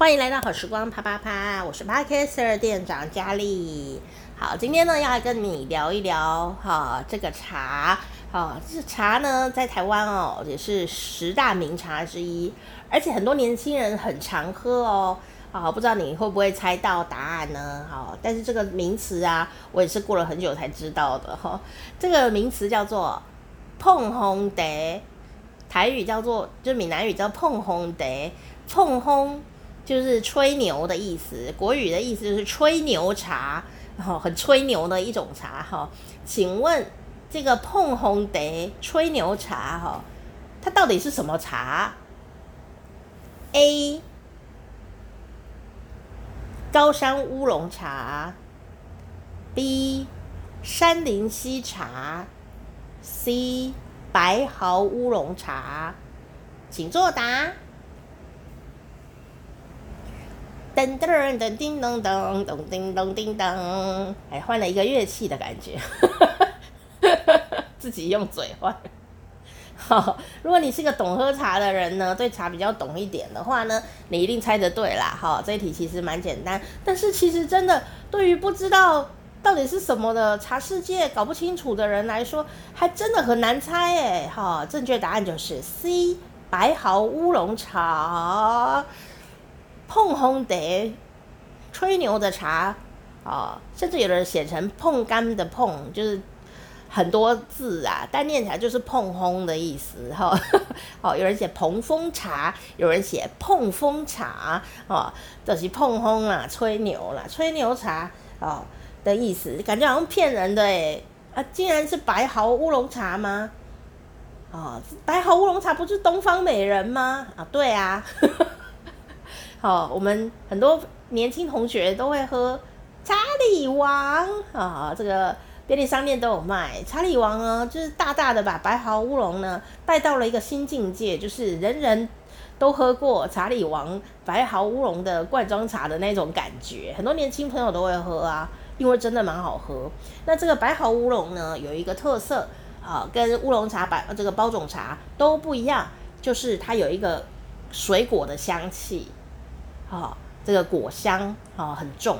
欢迎来到好时光啪啪啪，我是 Podcaster 店长佳丽。好，今天呢要来跟你聊一聊哈这个茶，哈这茶呢在台湾哦也是十大名茶之一，而且很多年轻人很常喝哦。好，不知道你会不会猜到答案呢？好，但是这个名词啊，我也是过了很久才知道的哈。这个名词叫做碰烘茶，台语叫做就闽南语叫碰烘茶，碰烘。就是吹牛的意思，国语的意思就是吹牛茶，哈很吹牛的一种茶哈。请问这个碰烘茶吹牛茶哈，它到底是什么茶？A. 高山乌龙茶，B. 山林溪茶，C. 白毫乌龙茶，请作答。噔噔噔叮咚咚咚叮咚叮咚，哎，换了一个乐器的感觉，自己用嘴换。好，如果你是个懂喝茶的人呢，对茶比较懂一点的话呢，你一定猜得对啦。哈，这一题其实蛮简单，但是其实真的对于不知道到底是什么的茶世界搞不清楚的人来说，还真的很难猜哎。哈，正确答案就是 C 白毫乌龙茶。碰烘茶，吹牛的茶，哦，甚至有人写成碰干的碰，就是很多字啊，但念起来就是碰烘的意思，哈、哦，有人写蓬风茶，有人写碰风茶，哦，就是碰烘啦，吹牛啦，吹牛茶，哦的意思，感觉好像骗人的诶啊，竟然是白毫乌龙茶吗？哦，白毫乌龙茶不是东方美人吗？啊，对啊。好，我们很多年轻同学都会喝查理王啊，这个便利商店都有卖。查理王呢，就是大大的把白毫乌龙呢带到了一个新境界，就是人人都喝过查理王白毫乌龙的罐装茶的那种感觉。很多年轻朋友都会喝啊，因为真的蛮好喝。那这个白毫乌龙呢，有一个特色啊，跟乌龙茶、白这个包种茶都不一样，就是它有一个水果的香气。好，这个果香啊很重。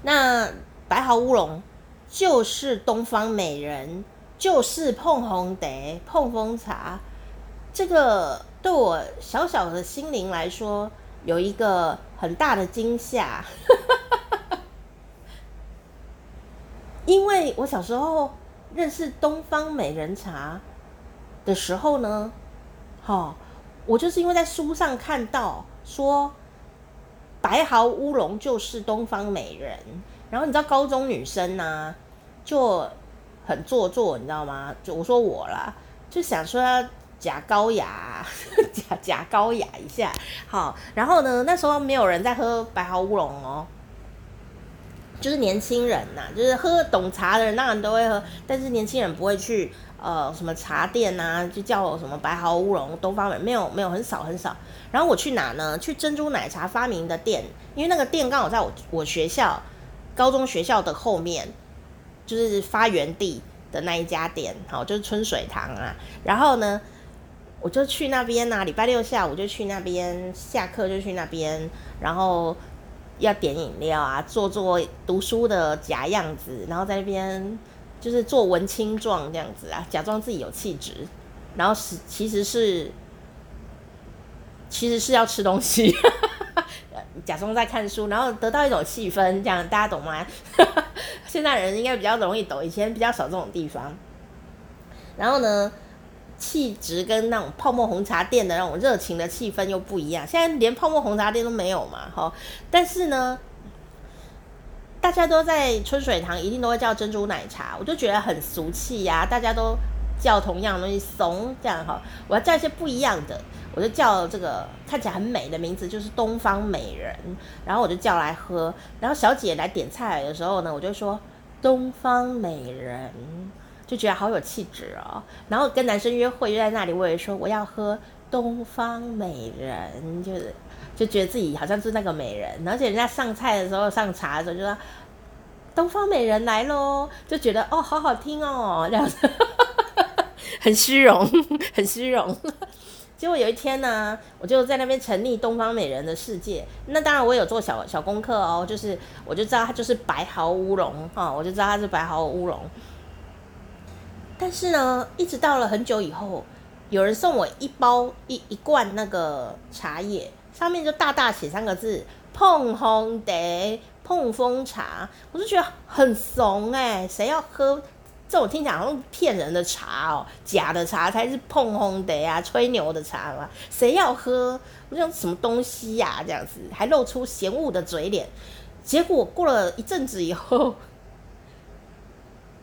那白毫乌龙就是东方美人，就是碰烘茶、碰风茶。这个对我小小的心灵来说，有一个很大的惊吓。因为我小时候认识东方美人茶的时候呢，哦，我就是因为在书上看到。说白毫乌龙就是东方美人，然后你知道高中女生呢、就很做作，你知道吗？就我说我啦，就想说要假高雅，假假高雅一下，好，然后呢那时候没有人在喝白毫乌龙哦，就是年轻人呐、就是喝懂茶的人那人都会喝，但是年轻人不会去。呃，什么茶店呐、啊，就叫什么白毫乌龙、东方美，没有没有，很少很少。然后我去哪呢？去珍珠奶茶发明的店，因为那个店刚好在我我学校高中学校的后面，就是发源地的那一家店，好，就是春水堂啊。然后呢，我就去那边呐、啊，礼拜六下午就去那边，下课就去那边，然后要点饮料啊，做做读书的假样子，然后在那边。就是做文青状这样子啊，假装自己有气质，然后是其实是其实是要吃东西，假装在看书，然后得到一种气氛，这样大家懂吗？现在人应该比较容易懂，以前比较少这种地方。然后呢，气质跟那种泡沫红茶店的那种热情的气氛又不一样，现在连泡沫红茶店都没有嘛，哈。但是呢。大家都在春水堂，一定都会叫珍珠奶茶，我就觉得很俗气呀、大家都叫同样的东西，怂这样哈。我要叫一些不一样的，我就叫这个看起来很美的名字，就是东方美人。然后我就叫来喝，然后小姐来点菜的时候呢，我就说东方美人，就觉得好有气质哦。然后跟男生约会就在那里，我也说我要喝东方美人，就是。就觉得自己好像是那个美人，而且人家上菜的时候、上茶的时候就说“东方美人来喽”，就觉得哦，好好听哦，这样子，很虚荣，很虚荣。结果有一天呢，我就在那边沉溺东方美人的世界。那当然我有做小小功课哦，就是我就知道它就是白毫乌龙哈，我就知道它是白毫乌龙。但是呢，一直到了很久以后，有人送我一包一一罐那个茶叶，上面就大大写三个字“碰红茶”，碰风茶，我就觉得很怂哎、欸，谁要喝？这种听起来好像骗人的茶哦，假的茶才是碰烘的呀，吹牛的茶嘛，谁要喝？我想什么东西呀、啊？这样子还露出嫌恶的嘴脸。结果过了一阵子以后，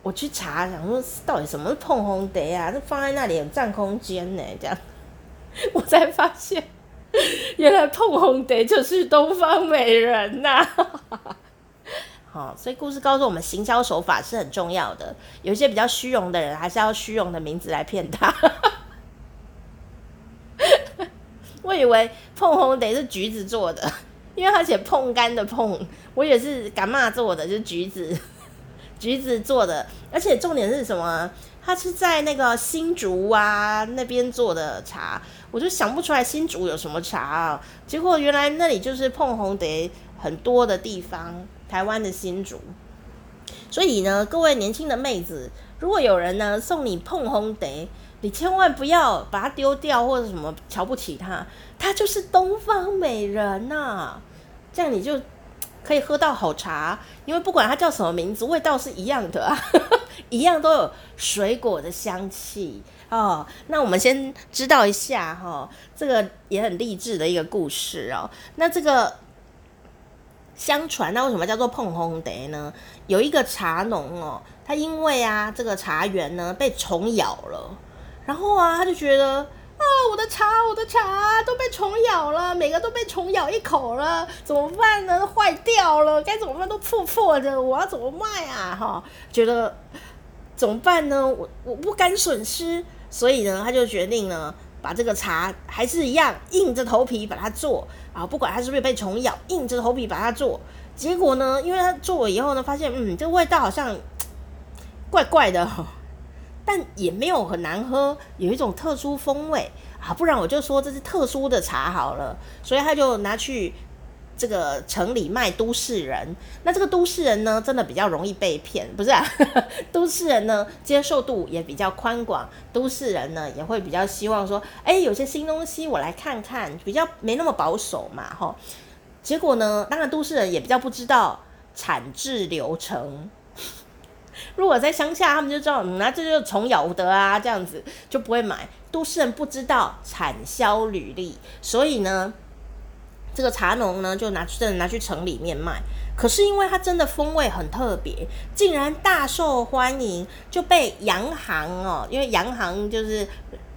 我去查，想说到底什么是碰烘的呀？这放在那里有占空间呢，这样 我才发现，原来碰红蝶就是东方美人呐、好，所以故事告诉我们，行销手法是很重要的。有一些比较虚荣的人，还是要虚荣的名字来骗他。我以为碰红蝶是橘子做的，因为他写碰干的碰，我也是柑仔做的，就是橘子，橘子做的。而且重点是什么？他是在那个新竹啊那边做的茶，我就想不出来新竹有什么茶啊。结果原来那里就是碰红得很多的地方。台湾的新竹，所以呢，各位年轻的妹子，如果有人呢送你碰红茶，你千万不要把它丢掉或者什么瞧不起它，它就是东方美人呐、这样你就可以喝到好茶，因为不管它叫什么名字，味道是一样的啊，一样都有水果的香气哦。那我们先知道一下哈、哦，这个也很励志的一个故事哦。那这个。相传，那为什么叫做碰烘茶呢？有一个茶农哦，他因为啊这个茶园呢被虫咬了，然后啊他就觉得啊我的茶我的茶都被虫咬了，每个都被虫咬一口了，怎么办呢？坏掉了，该怎么办？都破破的，我要怎么卖啊？哈，觉得怎么办呢？我我不敢损失，所以呢他就决定呢。把这个茶还是一样硬着头皮把它做啊，不管它是不是被虫咬，硬着头皮把它做。结果呢，因为它做了以后呢，发现嗯，这个味道好像怪怪的，但也没有很难喝，有一种特殊风味啊。不然我就说这是特殊的茶好了，所以他就拿去。这个城里卖都市人，那这个都市人呢，真的比较容易被骗，不是啊？都市人呢，接受度也比较宽广，都市人呢也会比较希望说，哎，有些新东西我来看看，比较没那么保守嘛，哈。结果呢，当然都市人也比较不知道产制流程。如果在乡下，他们就知道，那这就是虫咬的啊，这样子就不会买。都市人不知道产销履历，所以呢。这个茶农呢，就拿去真的拿去城里面卖，可是因为它真的风味很特别，竟然大受欢迎，就被洋行哦，因为洋行就是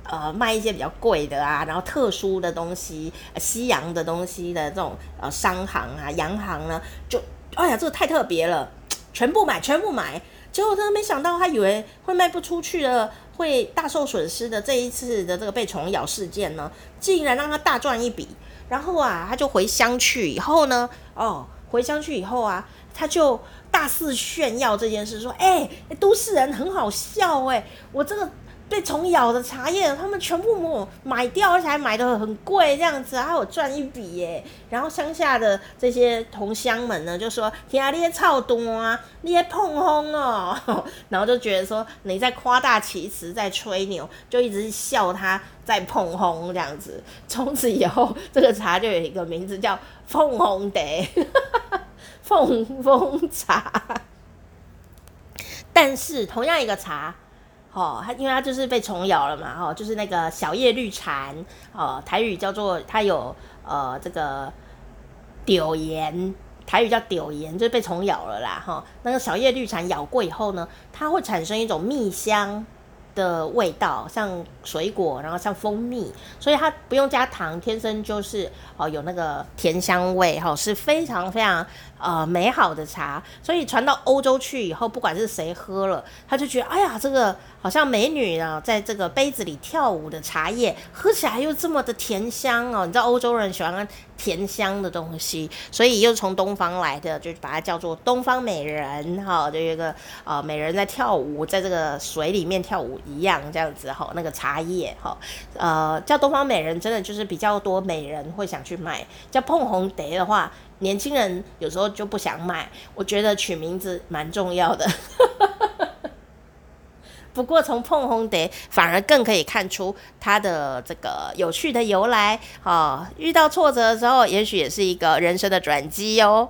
呃卖一些比较贵的啊，然后特殊的东西，西洋的东西的这种呃商行啊，洋行呢，就哎呀，这个太特别了，全部买，全部买，结果他没想到，他以为会卖不出去的，会大受损失的，这一次的这个被虫咬事件呢，竟然让他大赚一笔。然后啊，他就回乡去以后呢，哦，回乡去以后啊，他就大肆炫耀这件事，说：“哎，都市人很好笑哎，我这个。”被虫咬的茶叶，他们全部买掉，而且还买得很贵，这样子还有赚一笔耶。然后乡下的这些同乡们呢，就说：“天啊，你也超多啊，你也碰红哦。”然后就觉得说你在夸大其词，在吹牛，就一直笑他在碰红这样子。从此以后，这个茶就有一个名字叫碰红茶，碰风茶。但是同样一个茶。哦，它因为它就是被虫咬了嘛，哦，就是那个小叶绿蝉，哦，台语叫做它有呃这个丢盐，台语叫丢盐，就是被虫咬了啦，哈、哦，那个小叶绿蝉咬过以后呢，它会产生一种蜜香的味道，像水果，然后像蜂蜜，所以它不用加糖，天生就是哦有那个甜香味，哈、哦，是非常非常。呃，美好的茶，所以传到欧洲去以后，不管是谁喝了，他就觉得，哎呀，这个好像美女啊，在这个杯子里跳舞的茶叶，喝起来又这么的甜香哦。你知道欧洲人喜欢甜香的东西，所以又从东方来的，就把它叫做东方美人哈。就一个呃美人在跳舞，在这个水里面跳舞一样这样子哈。那个茶叶哈，呃叫东方美人，真的就是比较多美人会想去买。叫碰红蝶的话，年轻人有时候就不想买。我觉得取名字蛮重要的。不过，从碰红蝶反而更可以看出它的这个有趣的由来。哦，遇到挫折的时候，也许也是一个人生的转机哦。